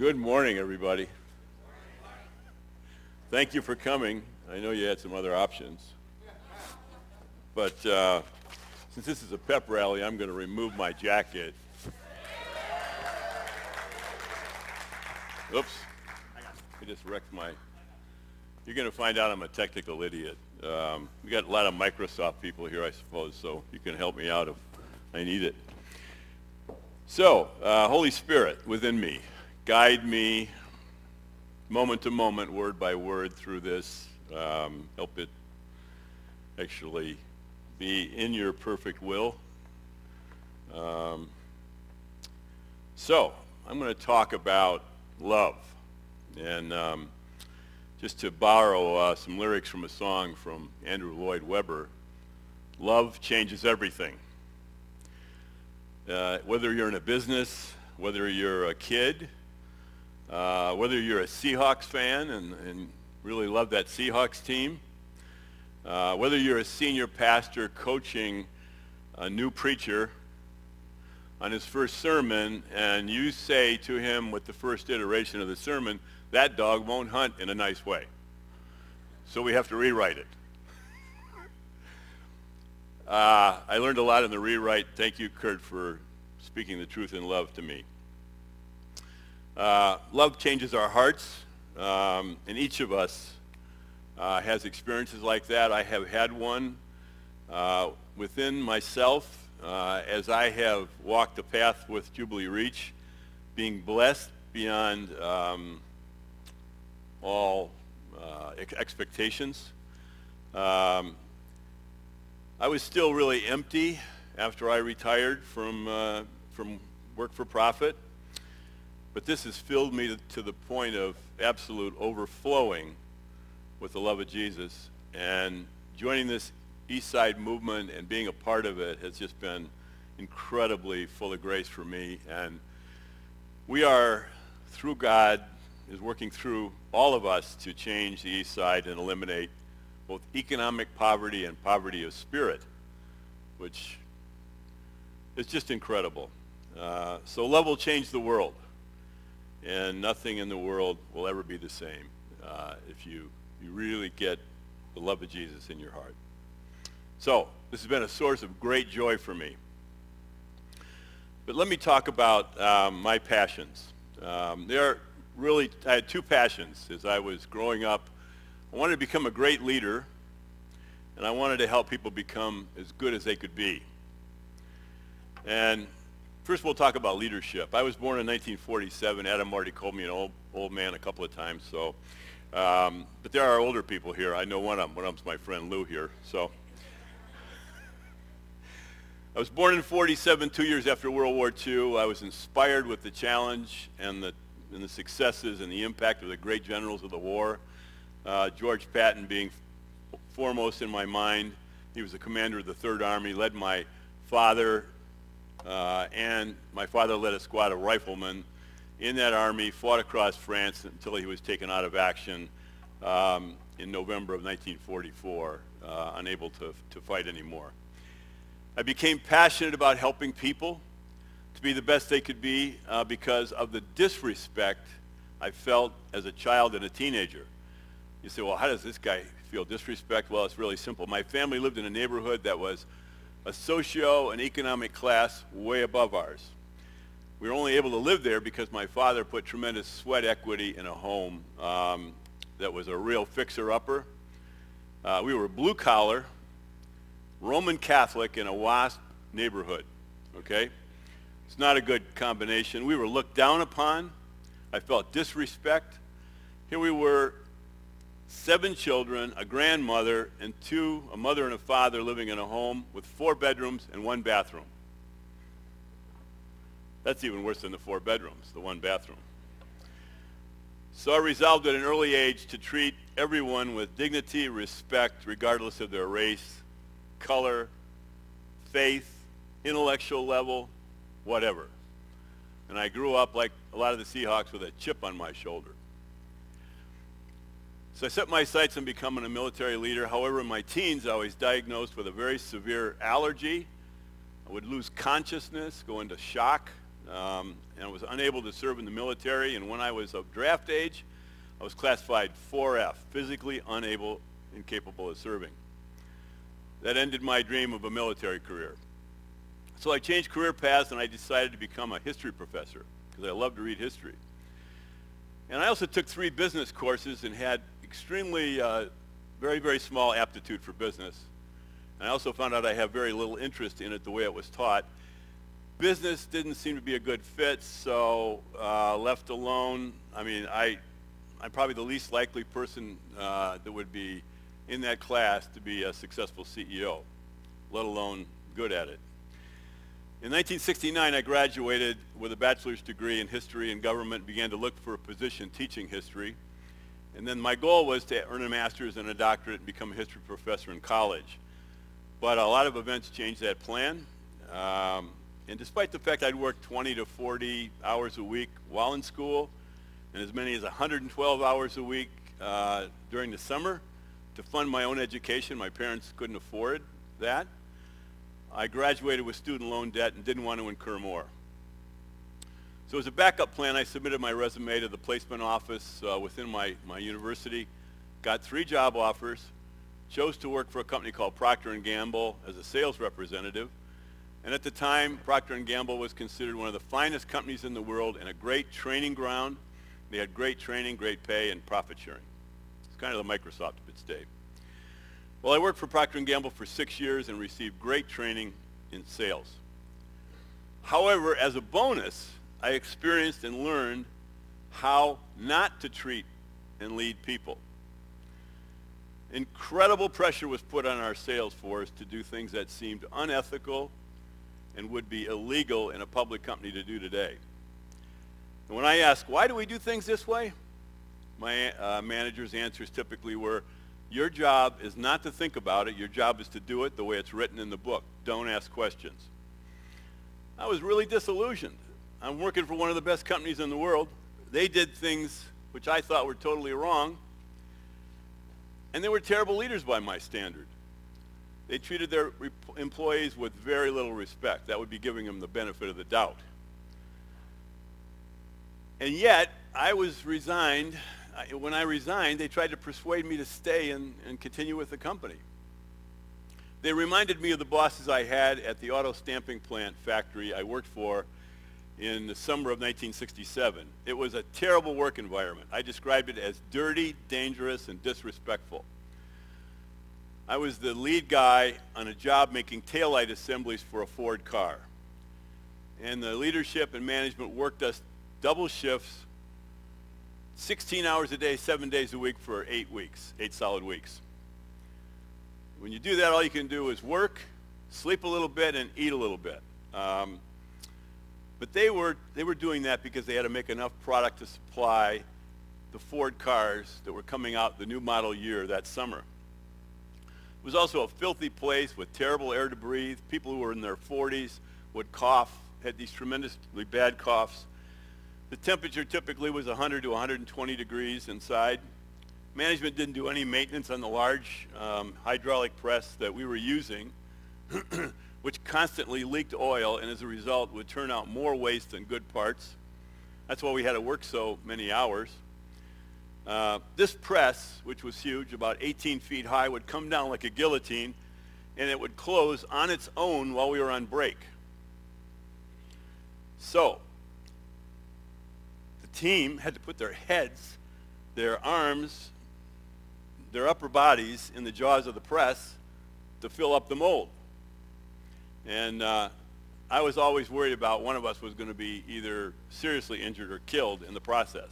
Good morning, everybody. Thank you for coming. I know you had some other options. But uh, since this is a pep rally, I'm going to remove my jacket. Oops. I just wrecked my... You're going to find out I'm a technical idiot. Um, we got a lot of Microsoft people here, I suppose, so you can help me out if I need it. So, uh, Holy Spirit within me, guide me moment to moment, word by word through this. Um, help it actually be in your perfect will. Um, so, I'm going to talk about love. And um, just to borrow uh, some lyrics from a song from Andrew Lloyd Webber, love changes everything. Uh, whether you're in a business, whether you're a kid, uh, whether you're a Seahawks fan and, and, really love that Seahawks team, uh, whether you're a senior pastor coaching a new preacher on his first sermon and you say to him with the first iteration of the sermon, that dog won't hunt in a nice way. So we have to rewrite it. Uh, I learned a lot in the rewrite. Thank you, Kurt, for speaking the truth in love to me. Uh, love changes our hearts, um, and each of us uh, has experiences like that. I have had one uh, within myself uh, as I have walked the path with Jubilee Reach, being blessed beyond um, all uh, expectations. Um, I was still really empty after I retired from, from work for profit. But this has filled me to, the point of absolute overflowing with the love of Jesus. And joining this East Side movement and being a part of it has just been incredibly full of grace for me. And we are, through God, is working through all of us to change the East Side and eliminate both economic poverty and poverty of spirit, which is just incredible. Uh, so love will change the world, and nothing in the world will ever be the same uh, if you, you really get the love of Jesus in your heart. So this has been a source of great joy for me. But let me talk about um, my passions. Um, there are really, I had two passions as I was growing up I wanted to become a great leader, and I wanted to help people become as good as they could be. And first we'll talk about leadership. I was born in 1947. Adam already called me an old, old man a couple of times. So, um, But there are older people here. I know one of them. One of them's my friend Lou here. So I was born in 47, two years after World War II. I was inspired with the challenge and the, and the successes and the impact of the great generals of the war uh, George Patton being foremost in my mind. He was the commander of the Third Army, led my father, uh, and my father led a squad of riflemen in that army, fought across France until he was taken out of action um, in November of 1944, uh, unable to, to fight anymore. I became passionate about helping people to be the best they could be uh, because of the disrespect I felt as a child and a teenager. You say, well, how does this guy feel disrespect? Well, it's really simple. My family lived in a neighborhood that was a socio and economic class way above ours. We were only able to live there because my father put tremendous sweat equity in a home um, that was a real fixer-upper. Uh, we were blue collar, Roman Catholic in a WASP neighborhood, okay? It's not a good combination. We were looked down upon. I felt disrespect. Here we were seven children, a grandmother, and two, a mother and a father living in a home with four bedrooms and one bathroom. That's even worse than the four bedrooms, the one bathroom. So I resolved at an early age to treat everyone with dignity, respect, regardless of their race, color, faith, intellectual level, whatever. And I grew up like a lot of the Seahawks with a chip on my shoulder. So I set my sights on becoming a military leader. However, in my teens, I was diagnosed with a very severe allergy. I would lose consciousness, go into shock, um, and I was unable to serve in the military. And when I was of draft age, I was classified 4F, physically unable, incapable of serving. That ended my dream of a military career. So I changed career paths and I decided to become a history professor because I love to read history. And I also took three business courses and had extremely, uh, very, very small aptitude for business. And I also found out I have very little interest in it the way it was taught. Business didn't seem to be a good fit, so uh, left alone. I mean, I, I'm probably the least likely person uh, that would be in that class to be a successful CEO, let alone good at it. In 1969, I graduated with a bachelor's degree in history and government, began to look for a position teaching history. And then my goal was to earn a master's and a doctorate and become a history professor in college. But a lot of events changed that plan. Um, and despite the fact I'd worked 20 to 40 hours a week while in school, and as many as 112 hours a week uh, during the summer to fund my own education, my parents couldn't afford that. I graduated with student loan debt and didn't want to incur more. So as a backup plan, I submitted my resume to the placement office uh, within my, my university, got three job offers, chose to work for a company called Procter & Gamble as a sales representative. And at the time, Procter & Gamble was considered one of the finest companies in the world and a great training ground. They had great training, great pay, and profit sharing. It's kind of the Microsoft of its day. Well, I worked for Procter & Gamble for six years and received great training in sales. However, as a bonus, I experienced and learned how not to treat and lead people. Incredible pressure was put on our sales force to do things that seemed unethical and would be illegal in a public company to do today. And when I asked, why do we do things this way? My uh, manager's answers typically were, your job is not to think about it. Your job is to do it the way it's written in the book. Don't ask questions. I was really disillusioned. I'm working for one of the best companies in the world. They did things which I thought were totally wrong. And they were terrible leaders by my standard. They treated their employees with very little respect. That would be giving them the benefit of the doubt. And yet, I was resigned when I resigned, they tried to persuade me to stay and, and continue with the company. They reminded me of the bosses I had at the auto stamping plant factory I worked for in the summer of 1967. It was a terrible work environment. I described it as dirty, dangerous, and disrespectful. I was the lead guy on a job making taillight assemblies for a Ford car. And the leadership and management worked us double shifts 16 hours a day, seven days a week for eight weeks, eight solid weeks. When you do that, all you can do is work, sleep a little bit, and eat a little bit. Um, but they were, they were doing that because they had to make enough product to supply the Ford cars that were coming out the new model year that summer. It was also a filthy place with terrible air to breathe. People who were in their 40s would cough, had these tremendously bad coughs. The temperature typically was 100 to 120 degrees inside. Management didn't do any maintenance on the large um, hydraulic press that we were using, which constantly leaked oil and as a result would turn out more waste than good parts. That's why we had to work so many hours. Uh, this press, which was huge, about 18 feet high, would come down like a guillotine and it would close on its own while we were on break. So, the team had to put their heads, their arms, their upper bodies in the jaws of the press to fill up the mold. And uh, I was always worried about one of us was going to be either seriously injured or killed in the process.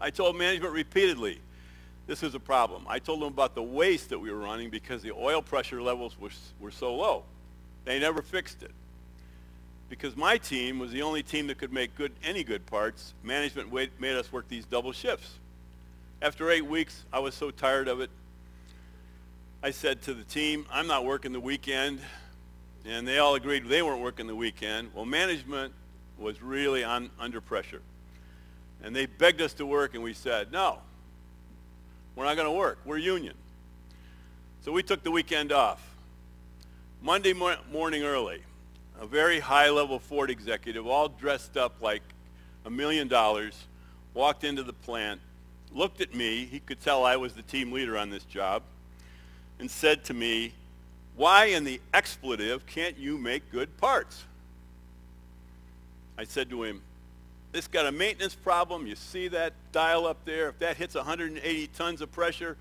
I told management repeatedly this was a problem. I told them about the waste that we were running because the oil pressure levels were, were so low. They never fixed it because my team was the only team that could make good any good parts. Management made us work these double shifts. After eight weeks, I was so tired of it. I said to the team, I'm not working the weekend. And they all agreed they weren't working the weekend. Well, management was really on, under pressure. And they begged us to work, and we said, no, we're not going to work. We're union. So we took the weekend off. Monday morning early, a very high-level Ford executive, all dressed up like a million dollars, walked into the plant, looked at me, he could tell I was the team leader on this job, and said to me, why in the expletive can't you make good parts? I said to him, this got a maintenance problem. You see that dial up there? If that hits 180 tons of pressure,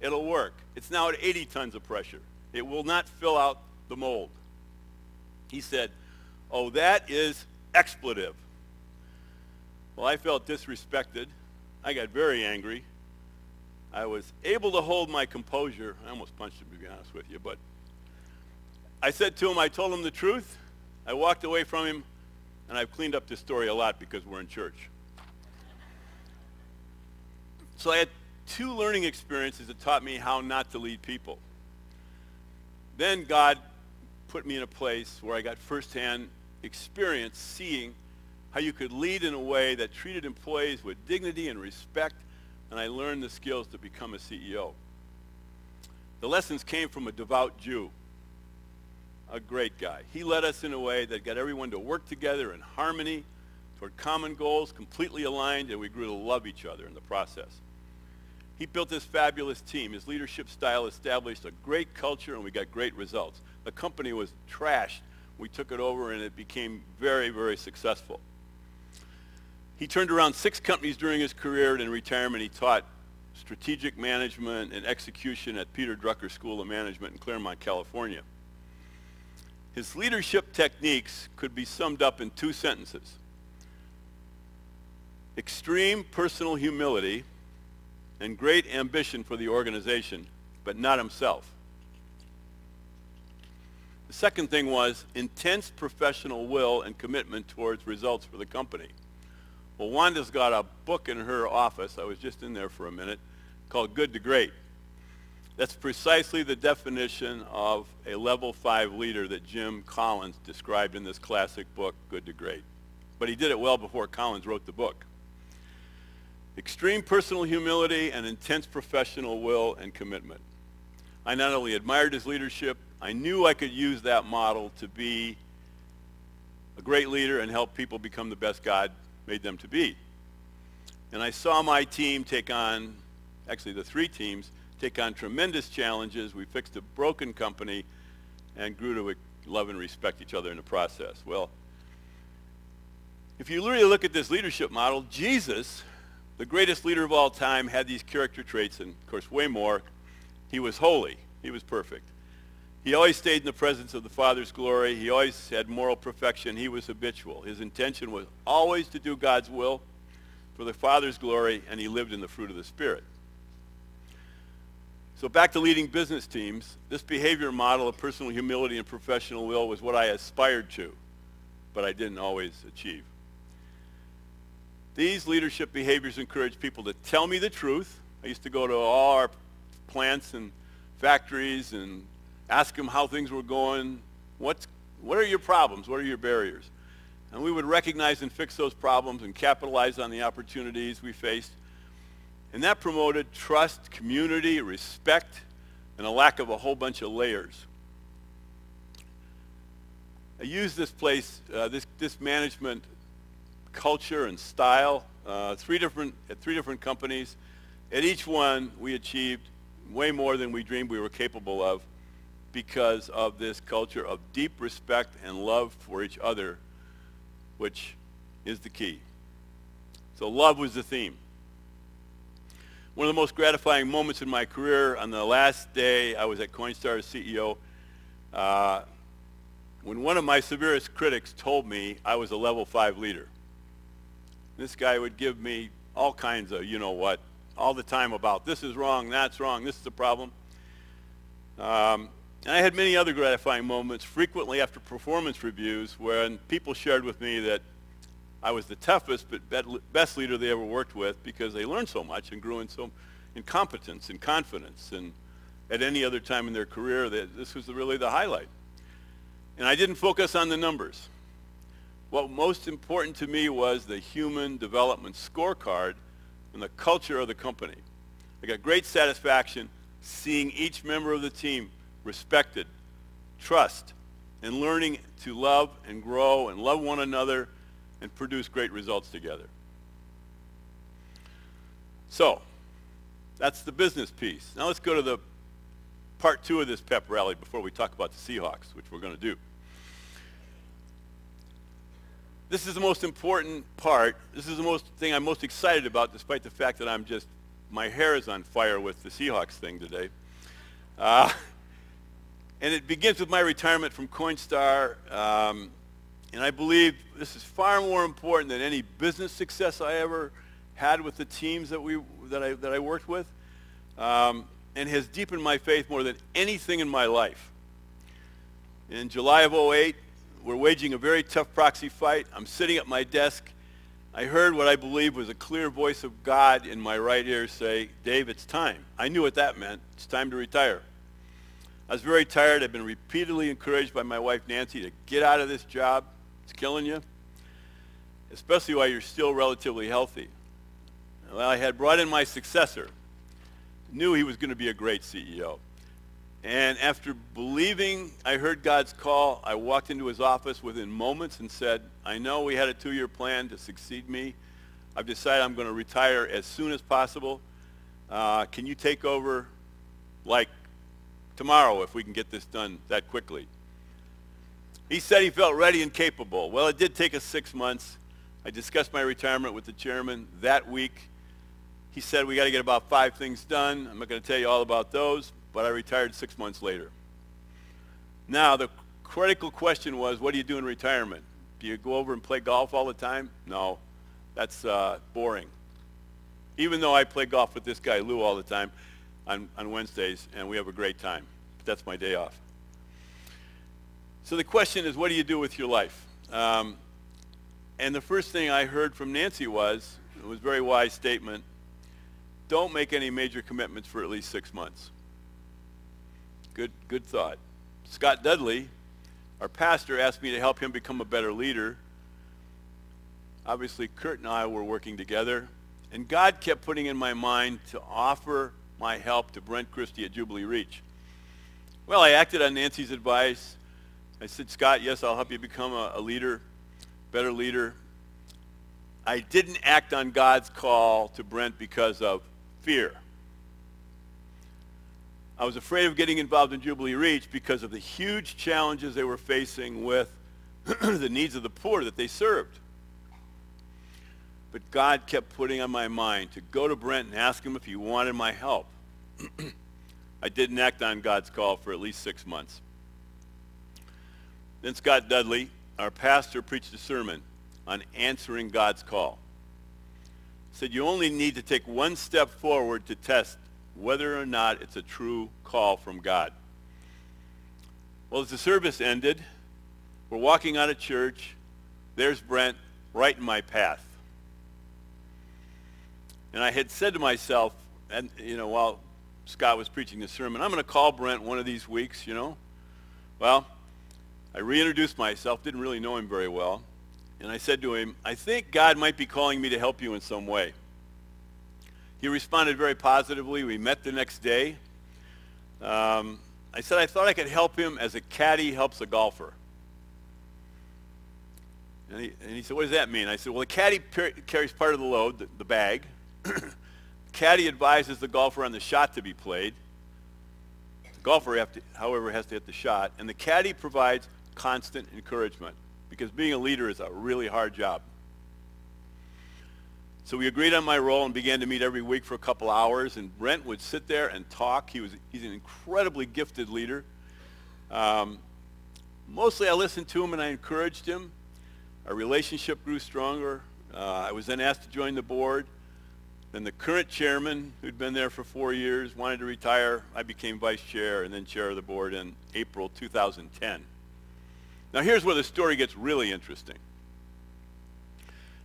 it'll work. It's now at 80 tons of pressure. It will not fill out the mold. He said, oh, that is expletive. Well, I felt disrespected. I got very angry. I was able to hold my composure. I almost punched him, to be honest with you, but I said to him, I told him the truth. I walked away from him, and I've cleaned up this story a lot because we're in church. So I had two learning experiences that taught me how not to lead people. Then God put me in a place where I got firsthand experience seeing how you could lead in a way that treated employees with dignity and respect, and I learned the skills to become a CEO. The lessons came from a devout Jew, a great guy. He led us in a way that got everyone to work together in harmony toward common goals, completely aligned, and we grew to love each other in the process. He built this fabulous team. His leadership style established a great culture, and we got great results. The company was trashed. We took it over, and it became very, very successful. He turned around six companies during his career, and in retirement, he taught strategic management and execution at Peter Drucker School of Management in Claremont, California. His leadership techniques could be summed up in two sentences. Extreme personal humility and great ambition for the organization, but not himself. The second thing was intense professional will and commitment towards results for the company. Well, Wanda's got a book in her office, I was just in there for a minute, called Good to Great. That's precisely the definition of a level five leader that Jim Collins described in this classic book, Good to Great. But he did it well before Collins wrote the book extreme personal humility, and intense professional will and commitment. I not only admired his leadership, I knew I could use that model to be a great leader and help people become the best God made them to be. And I saw my team take on, actually the three teams, take on tremendous challenges. We fixed a broken company and grew to love and respect each other in the process. Well, if you really look at this leadership model, Jesus the greatest leader of all time had these character traits, and of course, way more. He was holy. He was perfect. He always stayed in the presence of the Father's glory. He always had moral perfection. He was habitual. His intention was always to do God's will for the Father's glory, and he lived in the fruit of the Spirit. So back to leading business teams, this behavior model of personal humility and professional will was what I aspired to, but I didn't always achieve. These leadership behaviors encourage people to tell me the truth. I used to go to all our plants and factories and ask them how things were going. What's, what are your problems? What are your barriers? And we would recognize and fix those problems and capitalize on the opportunities we faced. And that promoted trust, community, respect, and a lack of a whole bunch of layers. I use this place, uh, this, this management culture and style. Uh, three different at three different companies. At each one, we achieved way more than we dreamed we were capable of because of this culture of deep respect and love for each other, which is the key. So love was the theme. One of the most gratifying moments in my career, on the last day I was at Coinstar as CEO, uh, when one of my severest critics told me I was a level five leader. This guy would give me all kinds of, you know what, all the time about this is wrong, that's wrong, this is the problem. Um, and I had many other gratifying moments, frequently after performance reviews, when people shared with me that I was the toughest but best leader they ever worked with because they learned so much and grew in so in competence and confidence. And at any other time in their career, that this was really the highlight. And I didn't focus on the numbers. What most important to me was the human development scorecard and the culture of the company. I got great satisfaction seeing each member of the team respected, trust, and learning to love and grow and love one another and produce great results together. So, that's the business piece. Now let's go to the part two of this pep rally before we talk about the Seahawks, which we're going to do. This is the most important part. This is the most thing I'm most excited about, despite the fact that I'm just, my hair is on fire with the Seahawks thing today. Uh, and it begins with my retirement from Coinstar. Um, and I believe this is far more important than any business success I ever had with the teams that, we, that, I, that I worked with. Um, and has deepened my faith more than anything in my life. In July of 08, we're waging a very tough proxy fight. I'm sitting at my desk. I heard what I believe was a clear voice of God in my right ear say, Dave, it's time. I knew what that meant. It's time to retire. I was very tired. I've been repeatedly encouraged by my wife, Nancy, to get out of this job. It's killing you, especially while you're still relatively healthy. Well, I had brought in my successor, knew he was going to be a great CEO. And after believing I heard God's call, I walked into his office within moments and said, I know we had a two-year plan to succeed me. I've decided I'm going to retire as soon as possible. Uh, can you take over like tomorrow if we can get this done that quickly? He said he felt ready and capable. Well, it did take us six months. I discussed my retirement with the chairman that week. He said we got to get about five things done. I'm not going to tell you all about those, but I retired six months later. Now, the critical question was, what do you do in retirement? Do you go over and play golf all the time? No, that's uh, boring. Even though I play golf with this guy, Lou, all the time on, on Wednesdays, and we have a great time. That's my day off. So the question is, what do you do with your life? Um, and the first thing I heard from Nancy was, it was a very wise statement, don't make any major commitments for at least six months. Good, good thought. Scott Dudley, our pastor, asked me to help him become a better leader. Obviously, Kurt and I were working together, and God kept putting in my mind to offer my help to Brent Christie at Jubilee Reach. Well, I acted on Nancy's advice. I said, Scott, yes, I'll help you become a, a leader, better leader. I didn't act on God's call to Brent because of fear. I was afraid of getting involved in Jubilee Reach because of the huge challenges they were facing with the needs of the poor that they served. But God kept putting on my mind to go to Brent and ask him if he wanted my help. I didn't act on God's call for at least six months. Then Scott Dudley, our pastor, preached a sermon on answering God's call said you only need to take one step forward to test whether or not it's a true call from God. Well, as the service ended, we're walking out of church. There's Brent right in my path. And I had said to myself, and you know, while Scott was preaching the sermon, I'm going to call Brent one of these weeks, you know. Well, I reintroduced myself, didn't really know him very well. And I said to him, I think God might be calling me to help you in some way. He responded very positively. We met the next day. Um, I said I thought I could help him as a caddy helps a golfer. And he, and he said, what does that mean? I said, well, the caddy per- carries part of the load, the, the bag. caddy advises the golfer on the shot to be played. The golfer, to, however, has to hit the shot. And the caddy provides constant encouragement because being a leader is a really hard job. So we agreed on my role and began to meet every week for a couple hours. And Brent would sit there and talk. He was, he's an incredibly gifted leader. Um, mostly I listened to him and I encouraged him. Our relationship grew stronger. Uh, I was then asked to join the board. Then the current chairman, who'd been there for four years, wanted to retire. I became vice chair and then chair of the board in April 2010. Now here's where the story gets really interesting.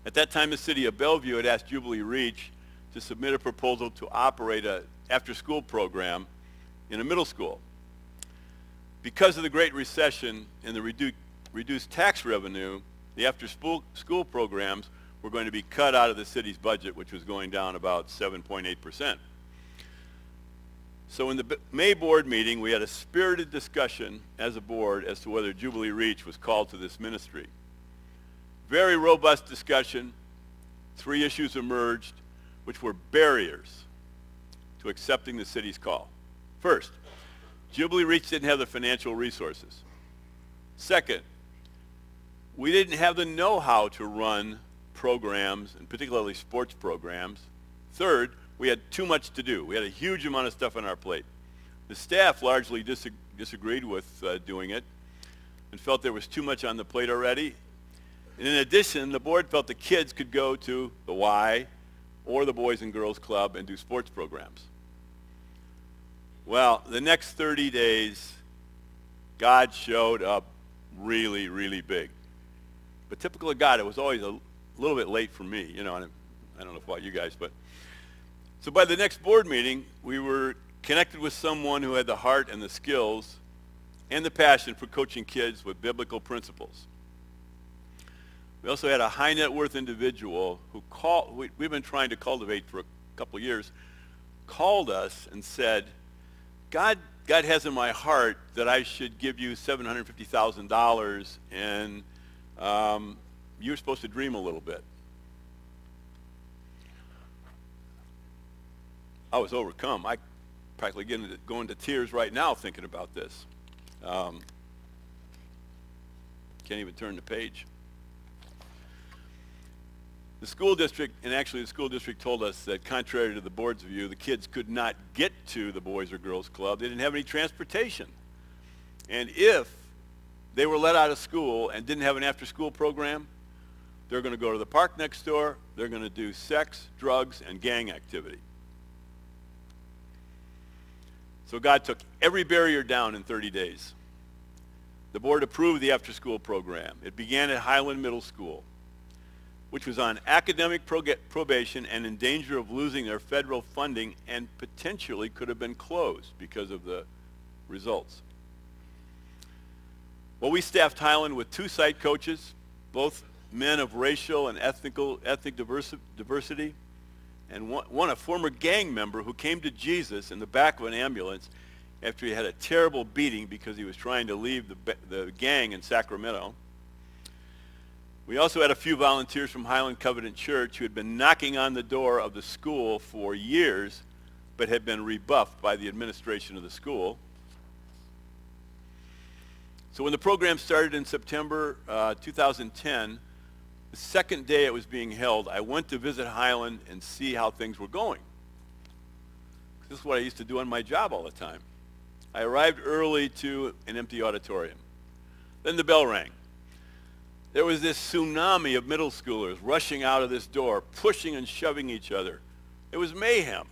At that time, the city of Bellevue had asked Jubilee Reach to submit a proposal to operate a after-school program in a middle school. Because of the Great Recession and the redu- reduced tax revenue, the after-school school programs were going to be cut out of the city's budget, which was going down about 7.8%. So in the May board meeting, we had a spirited discussion as a board as to whether Jubilee Reach was called to this ministry. Very robust discussion. Three issues emerged, which were barriers to accepting the city's call. First, Jubilee Reach didn't have the financial resources. Second, we didn't have the know-how to run programs, and particularly sports programs. Third, we had too much to do. We had a huge amount of stuff on our plate. The staff largely dis- disagreed with uh, doing it and felt there was too much on the plate already. And in addition, the board felt the kids could go to the Y or the Boys and Girls Club and do sports programs. Well, the next 30 days, God showed up really, really big. But typical of God, it was always a little bit late for me, you know, and I don't know about you guys, but so by the next board meeting, we were connected with someone who had the heart and the skills and the passion for coaching kids with biblical principles. We also had a high net worth individual who called, we, have been trying to cultivate for a couple years, called us and said, God, God has in my heart that I should give you $750,000 and um, you're supposed to dream a little bit. I was overcome. I practically get into, go into tears right now thinking about this. Um, can't even turn the page. The school district, and actually the school district told us that contrary to the board's view, the kids could not get to the Boys or Girls Club. They didn't have any transportation. And if they were let out of school and didn't have an after-school program, they're going to go to the park next door. They're going to do sex, drugs, and gang activity. So God took every barrier down in 30 days. The board approved the after-school program. It began at Highland Middle School, which was on academic probation and in danger of losing their federal funding and potentially could have been closed because of the results. Well, we staffed Highland with two site coaches, both men of racial and ethnical, ethnic diversity, and one, one, a former gang member who came to Jesus in the back of an ambulance after he had a terrible beating because he was trying to leave the, the gang in Sacramento. We also had a few volunteers from Highland Covenant Church who had been knocking on the door of the school for years but had been rebuffed by the administration of the school. So when the program started in September uh, 2010, the second day it was being held, I went to visit Highland and see how things were going. This is what I used to do on my job all the time. I arrived early to an empty auditorium. Then the bell rang. There was this tsunami of middle schoolers rushing out of this door, pushing and shoving each other. It was mayhem.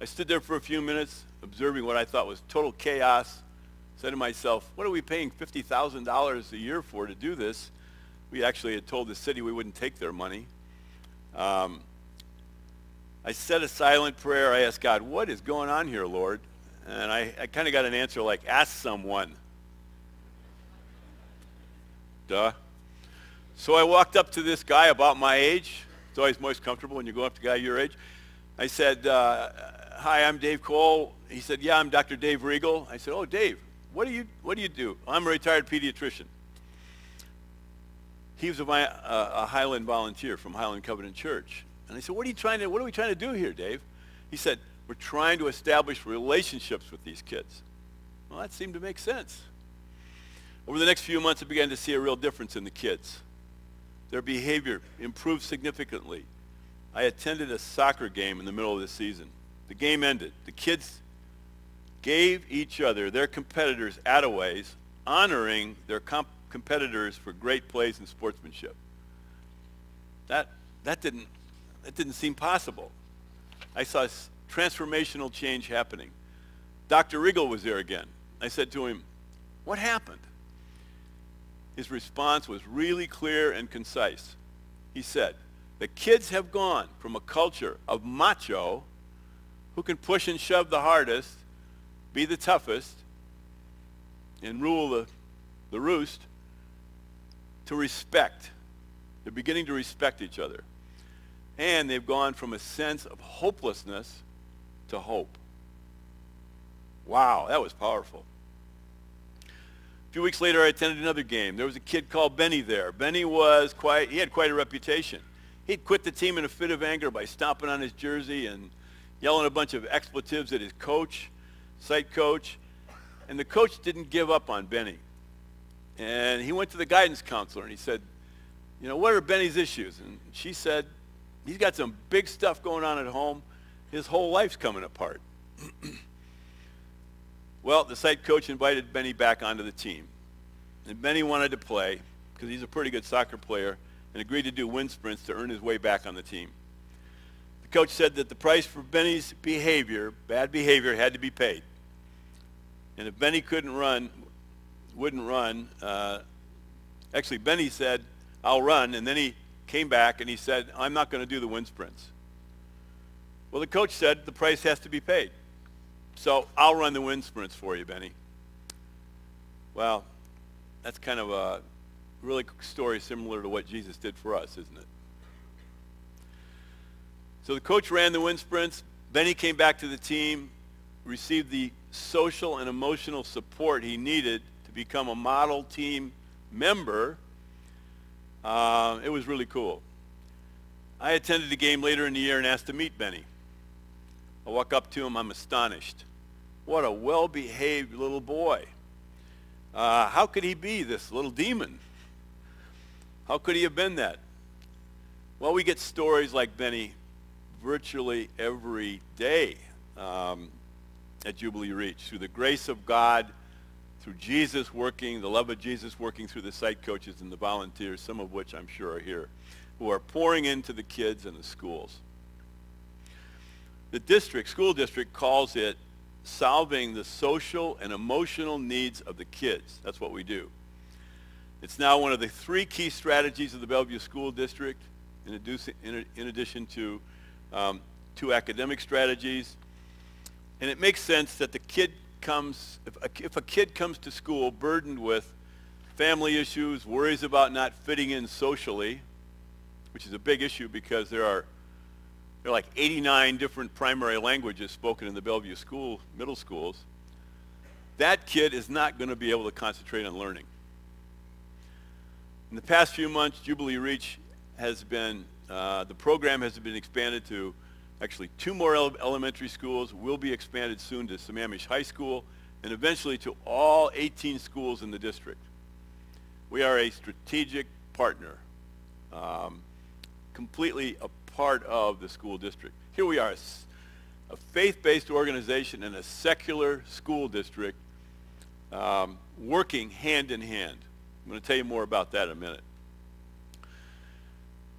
I stood there for a few minutes, observing what I thought was total chaos. Said to myself, what are we paying $50,000 a year for to do this? We actually had told the city we wouldn't take their money. Um, I said a silent prayer. I asked God, what is going on here, Lord? And I, I kind of got an answer like, ask someone. Duh. So I walked up to this guy about my age. It's always most comfortable when you go up to a guy your age. I said, uh, hi, I'm Dave Cole. He said, yeah, I'm Dr. Dave Regal. I said, oh, Dave, what do you, what do, you do? I'm a retired pediatrician. He was a, a Highland volunteer from Highland Covenant Church. And I said, what are, you trying to, what are we trying to do here, Dave? He said, we're trying to establish relationships with these kids. Well, that seemed to make sense. Over the next few months, I began to see a real difference in the kids. Their behavior improved significantly. I attended a soccer game in the middle of the season. The game ended. The kids gave each other, their competitors, attaways, honoring their comp- competitors for great plays and sportsmanship. That, that, didn't, that didn't seem possible. I saw transformational change happening. Dr. Regal was there again. I said to him, what happened? His response was really clear and concise. He said, the kids have gone from a culture of macho, who can push and shove the hardest, be the toughest, and rule the, the roost, to respect. They're beginning to respect each other. And they've gone from a sense of hopelessness to hope. Wow, that was powerful. A few weeks later, I attended another game. There was a kid called Benny there. Benny was quite, he had quite a reputation. He'd quit the team in a fit of anger by stomping on his jersey and yelling a bunch of expletives at his coach, site coach. And the coach didn't give up on Benny. And he went to the guidance counselor and he said, you know, what are Benny's issues? And she said, he's got some big stuff going on at home. His whole life's coming apart. well, the site coach invited Benny back onto the team. And Benny wanted to play because he's a pretty good soccer player and agreed to do wind sprints to earn his way back on the team. The coach said that the price for Benny's behavior, bad behavior, had to be paid. And if Benny couldn't run, wouldn't run, uh, actually Benny said, I'll run, and then he came back and he said, I'm not going to do the wind sprints. Well, the coach said the price has to be paid. So I'll run the wind sprints for you, Benny. Well, that's kind of a really story similar to what Jesus did for us, isn't it? So the coach ran the wind sprints. Benny came back to the team, received the social and emotional support he needed become a model team member. Uh, it was really cool. I attended the game later in the year and asked to meet Benny. I walk up to him, I'm astonished. What a well-behaved little boy. Uh, how could he be this little demon? How could he have been that? Well, we get stories like Benny virtually every day um, at Jubilee Reach. Through the grace of God, through Jesus working, the love of Jesus working through the site coaches and the volunteers, some of which I'm sure are here, who are pouring into the kids and the schools. The district, school district, calls it solving the social and emotional needs of the kids. That's what we do. It's now one of the three key strategies of the Bellevue School District, in, addition to um, two academic strategies. And it makes sense that the kid comes, if a, if a kid comes to school burdened with family issues, worries about not fitting in socially, which is a big issue because there are there are like 89 different primary languages spoken in the Bellevue school, middle schools. That kid is not going to be able to concentrate on learning. In the past few months, Jubilee Reach has been, uh, the program has been expanded to actually two more ele elementary schools, will be expanded soon to Sammamish High School, and eventually to all 18 schools in the district. We are a strategic partner, um, completely a part of the school district. Here we are, a, faith-based organization and a secular school district um, working hand in hand. I'm going to tell you more about that in a minute.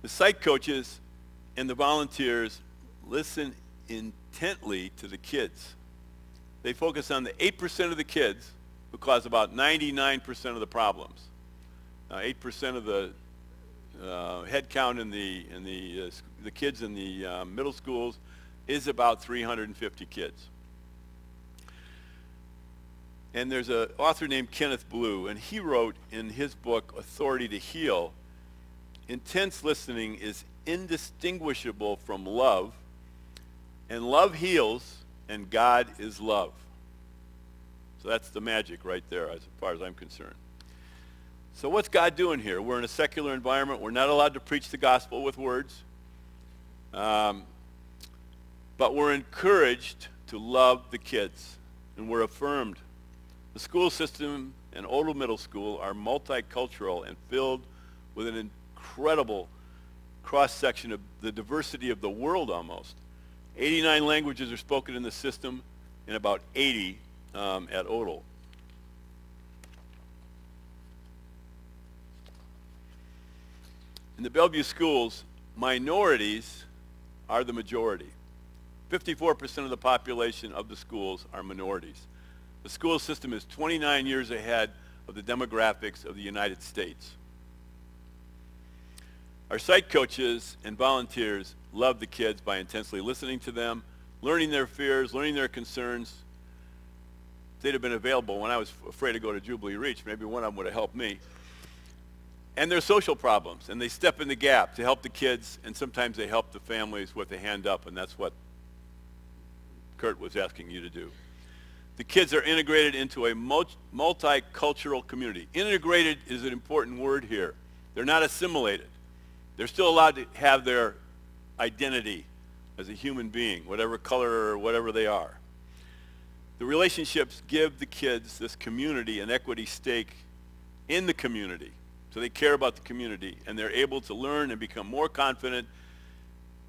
The site coaches and the volunteers listen intently to the kids. They focus on the 8% of the kids who cause about 99% of the problems. Now, 8% of the uh, head count in the, in the, uh, the kids in the uh, middle schools is about 350 kids. And there's an author named Kenneth Blue, and he wrote in his book, Authority to Heal, intense listening is indistinguishable from love, and love heals, and God is love. So that's the magic right there as far as I'm concerned. So what's God doing here? We're in a secular environment. We're not allowed to preach the gospel with words. Um, but we're encouraged to love the kids, and we're affirmed the school system and Odle Middle School are multicultural and filled with an incredible cross-section of the diversity of the world almost. 89 languages are spoken in the system and about 80 um, at Odle. In the Bellevue schools, minorities are the majority. 54% of the population of the schools are minorities. The school system is 29 years ahead of the demographics of the United States. Our site coaches and volunteers love the kids by intensely listening to them, learning their fears, learning their concerns. If they'd have been available when I was afraid to go to Jubilee Reach, maybe one of them would have helped me. And their social problems, and they step in the gap to help the kids, and sometimes they help the families with a hand up, and that's what Kurt was asking you to do. the kids are integrated into a multicultural community. Integrated is an important word here. They're not assimilated. They're still allowed to have their identity as a human being, whatever color or whatever they are. The relationships give the kids this community an equity stake in the community. So they care about the community and they're able to learn and become more confident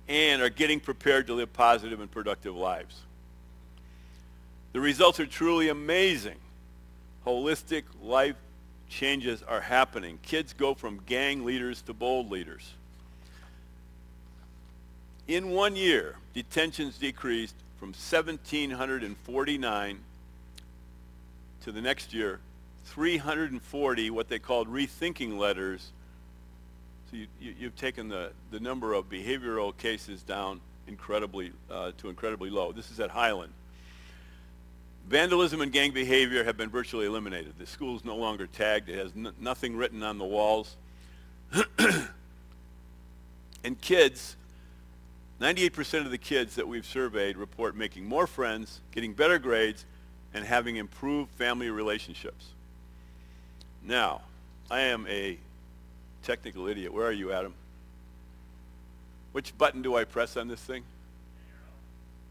and are getting prepared to live positive and productive lives. The results are truly amazing. Holistic life changes are happening. Kids go from gang leaders to bold leaders. In one year, detentions decreased from 1,749 to the next year, 340 what they called rethinking letters. So you, have you, taken the, the number of behavioral cases down incredibly uh, to incredibly low. This is at Highland. Vandalism and gang behavior have been virtually eliminated. The school is no longer tagged. It has n- nothing written on the walls. and kids, 98% of the kids that we've surveyed report making more friends, getting better grades, and having improved family relationships. Now, I am a technical idiot. Where are you, Adam? Which button do I press on this thing?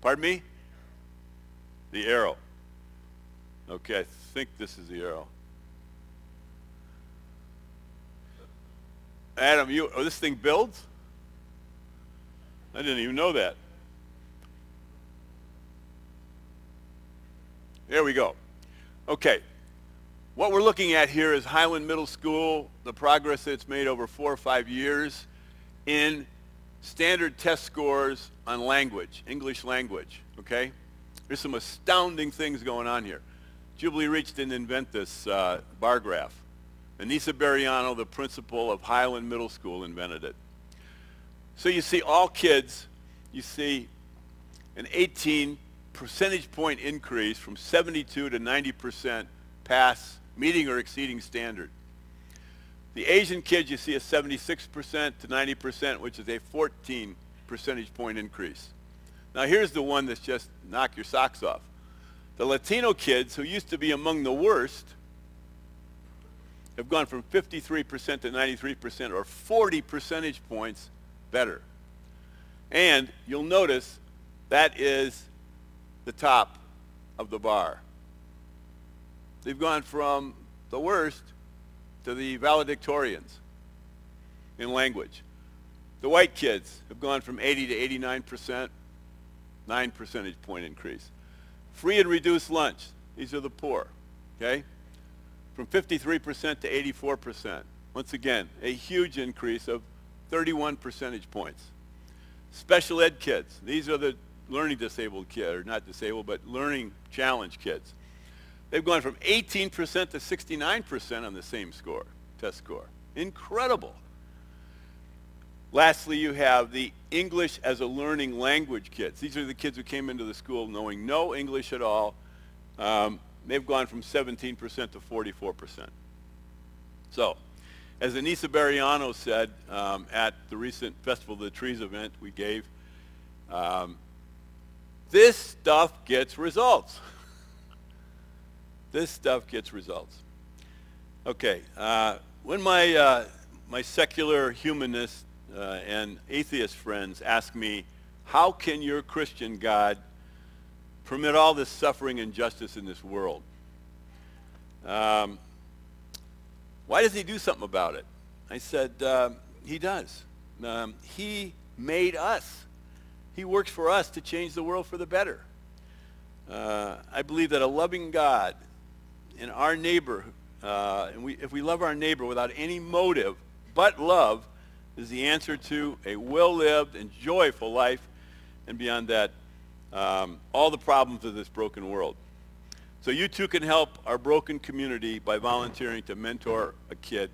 Pardon me? The arrow. Okay, I think this is the arrow. Adam, you oh, this thing builds? I didn't even know that. There we go. Okay. What we're looking at here is Highland Middle School, the progress it's made over four or five years in standard test scores on language, English language, okay? There's some astounding things going on here. Jubilee Reach didn't invent this uh, bar graph. Anissa Bariano, the principal of Highland Middle School, invented it. So you see all kids, you see an 18 percentage point increase from 72 to 90% pass meeting or exceeding standard. The Asian kids, you see a 76% to 90%, which is a 14 percentage point increase. Now here's the one that's just knock your socks off. The Latino kids, who used to be among the worst, have gone from 53% to 93%, or 40 percentage points better. And you'll notice that is the top of the bar. They've gone from the worst to the valedictorians in language. The white kids have gone from 80 to 89 percent, 9 percentage point increase. Free and reduced lunch. These are the poor. Okay? From 53% to 84%. Once again, a huge increase of 31 percentage points. Special ed kids. These are the learning disabled kids, or not disabled, but learning challenge kids. They've gone from 18% to 69% on the same score, test score. Incredible. Lastly, you have the English as a learning language kids. These are the kids who came into the school knowing no English at all. Um, they've gone from 17% to 44%. So, as Anissa Bariano said um, at the recent Festival of the Trees event we gave, um, this stuff gets results. this stuff gets results. Okay, uh, when my, uh, my secular humanist uh, and atheist friends ask me, how can your Christian God permit all this suffering and injustice in this world? Um, why doesn't he do something about it? I said, um, he does. Um, he made us. He works for us to change the world for the better. Uh, I believe that a loving God and our neighbor, uh, and we, if we love our neighbor without any motive but love, is the answer to a well-lived and joyful life, and beyond that, um, all the problems of this broken world. So you too can help our broken community by volunteering to mentor a kid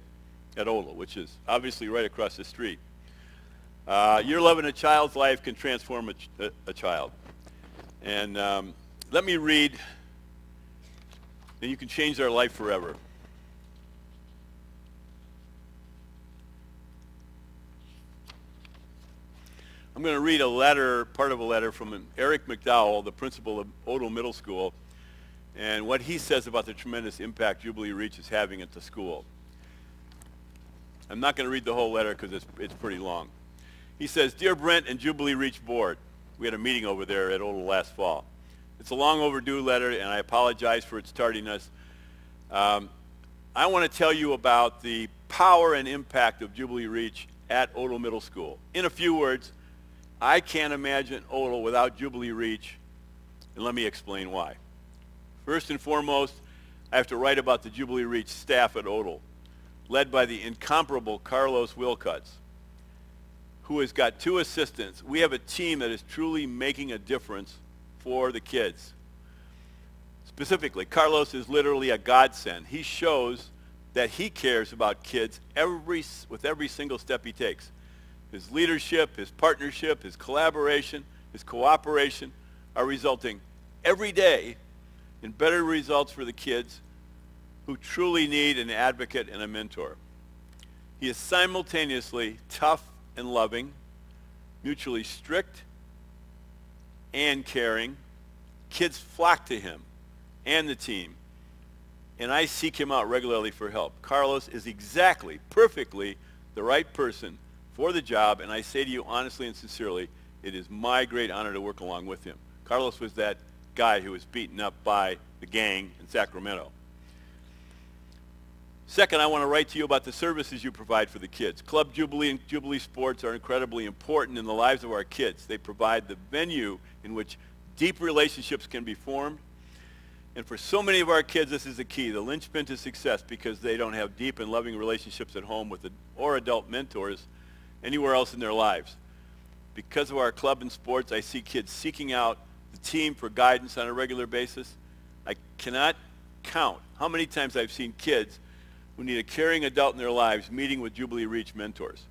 at Odle, which is obviously right across the street. Uh, your love in a child's life can transform a, ch- a, child. And um, let me read, and you can change their life forever. I'm going to read a letter, part of a letter from Eric McDowell, the principal of Odle Middle School. And what he says about the tremendous impact Jubilee Reach is having at the school. I'm not going to read the whole letter because it's, it's pretty long. He says, Dear Brent and Jubilee Reach Board, we had a meeting over there at Odle last fall. It's a long overdue letter, and I apologize for its tardiness. Um, I want to tell you about the power and impact of Jubilee Reach at Odle Middle School. In a few words, I can't imagine Odle without Jubilee Reach, and let me explain why. First and foremost, I have to write about the Jubilee Reach staff at Odle, led by the incomparable Carlos Wilcuts who has got two assistants. We have a team that is truly making a difference for the kids. Specifically, Carlos is literally a godsend. He shows that he cares about kids every, with every single step he takes. His leadership, his partnership, his collaboration, his cooperation are resulting every day in better results for the kids who truly need an advocate and a mentor. He is simultaneously tough and loving, mutually strict and caring. Kids flock to him and the team. And I seek him out regularly for help. Carlos is exactly, perfectly the right person for the job. And I say to you honestly and sincerely, it is my great honor to work along with him. Carlos was that guy who was beaten up by the gang in Sacramento. Second, I want to write to you about the services you provide for the kids. Club Jubilee and Jubilee Sports are incredibly important in the lives of our kids. They provide the venue in which deep relationships can be formed. And for so many of our kids, this is the key, the linchpin to success because they don't have deep and loving relationships at home with the, or adult mentors anywhere else in their lives. Because of our club and sports, I see kids seeking out the team for guidance on a regular basis. I cannot count how many times I've seen kids who need a caring adult in their lives meeting with Jubilee Reach mentors.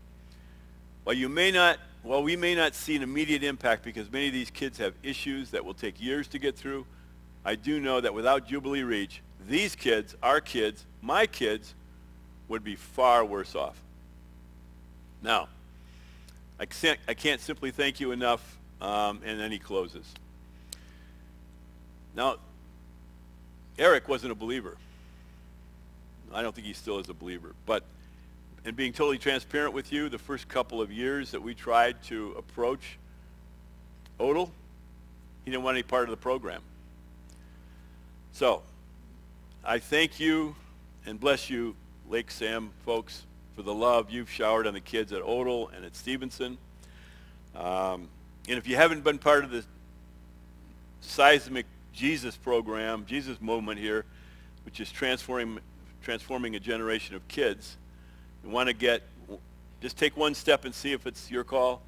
While you may not, while we may not see an immediate impact because many of these kids have issues that will take years to get through, I do know that without Jubilee Reach, these kids, our kids, my kids, would be far worse off. Now, I can't, I can't simply thank you enough, um, and then he closes. Now, Eric wasn't a believer. I don't think he still is a believer. But in being totally transparent with you, the first couple of years that we tried to approach Odle, he didn't want any part of the program. So I thank you and bless you, Lake Sam folks, for the love you've showered on the kids at Odle and at Stevenson. Um, and if you haven't been part of the seismic Jesus program, Jesus movement here, which is transforming transforming a generation of kids. You want to get, just take one step and see if it's your call.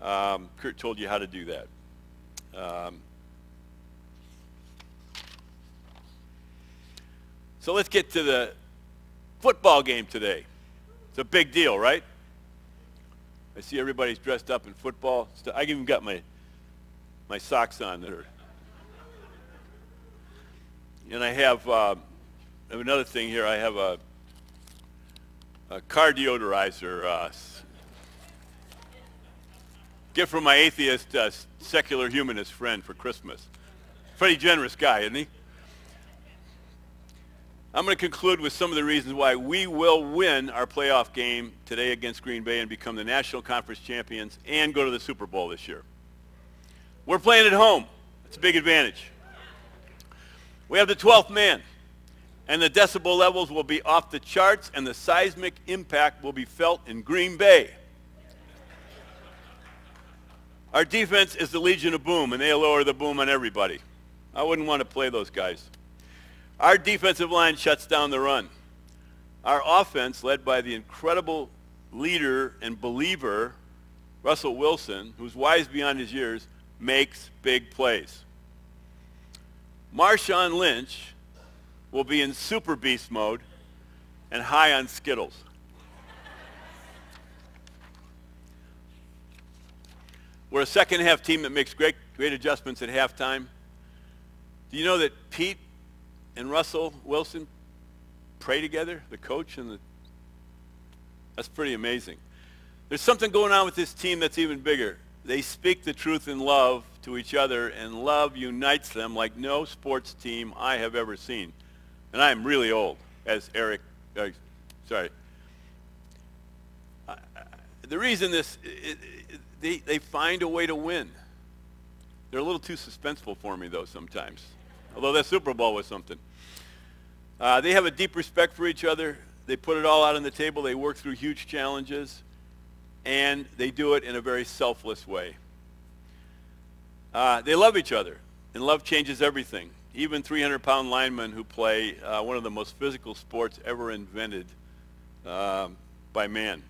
Um, Kurt told you how to do that. Um, so let's get to the football game today. It's a big deal, right? I see everybody's dressed up in football. I even got my my socks on that are, and I have uh, another thing here. I have a, a car deodorizer uh, gift from my atheist, uh, secular humanist friend for Christmas. Pretty generous guy, isn't he? I'm going to conclude with some of the reasons why we will win our playoff game today against Green Bay and become the National Conference champions and go to the Super Bowl this year. We're playing at home. It's a big advantage. We have the 12th man and the decibel levels will be off the charts, and the seismic impact will be felt in Green Bay. Our defense is the Legion of Boom, and they lower the boom on everybody. I wouldn't want to play those guys. Our defensive line shuts down the run. Our offense, led by the incredible leader and believer, Russell Wilson, who's wise beyond his years, makes big plays. Marshawn Lynch will be in super beast mode and high on Skittles. We're a second half team that makes great, great adjustments at halftime. Do you know that Pete and Russell Wilson pray together, the coach and the That's pretty amazing. There's something going on with this team that's even bigger. They speak the truth in love to each other, and love unites them like no sports team I have ever seen. And I am really old, as Eric, uh, sorry. Uh, the reason this, it, it, they, they find a way to win. They're a little too suspenseful for me, though, sometimes. Although that Super Bowl was something. Uh, they have a deep respect for each other. They put it all out on the table. They work through huge challenges. And they do it in a very selfless way. Uh, they love each other. And love changes everything. Even 300-pound linemen who play uh, one of the most physical sports ever invented um, by man.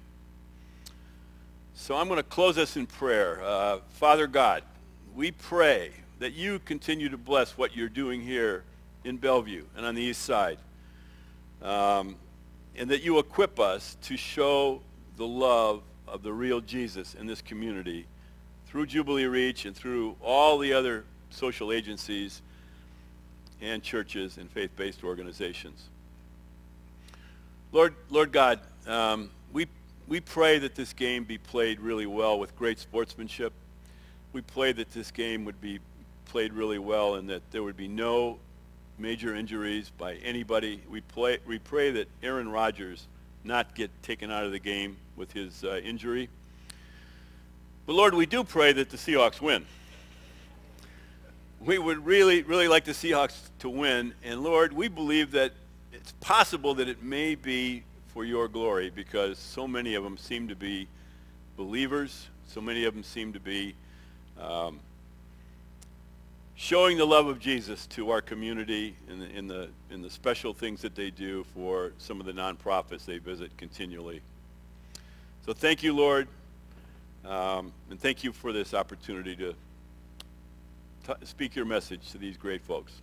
So I'm going to close us in prayer. Uh, Father God, we pray that you continue to bless what you're doing here in Bellevue and on the east side. Um, and that you equip us to show the love of the real Jesus in this community through Jubilee Reach and through all the other social agencies and churches and faith-based organizations. Lord, Lord God, um, we, we pray that this game be played really well with great sportsmanship. We pray that this game would be played really well and that there would be no major injuries by anybody. We, play, we pray that Aaron Rodgers not get taken out of the game with his uh, injury. But Lord, we do pray that the Seahawks win. We would really, really like the Seahawks to win. And Lord, we believe that it's possible that it may be for your glory because so many of them seem to be believers. So many of them seem to be um, showing the love of Jesus to our community in the, in the, in the special things that they do for some of the nonprofits they visit continually. So thank you, Lord, um, and thank you for this opportunity to t- speak your message to these great folks.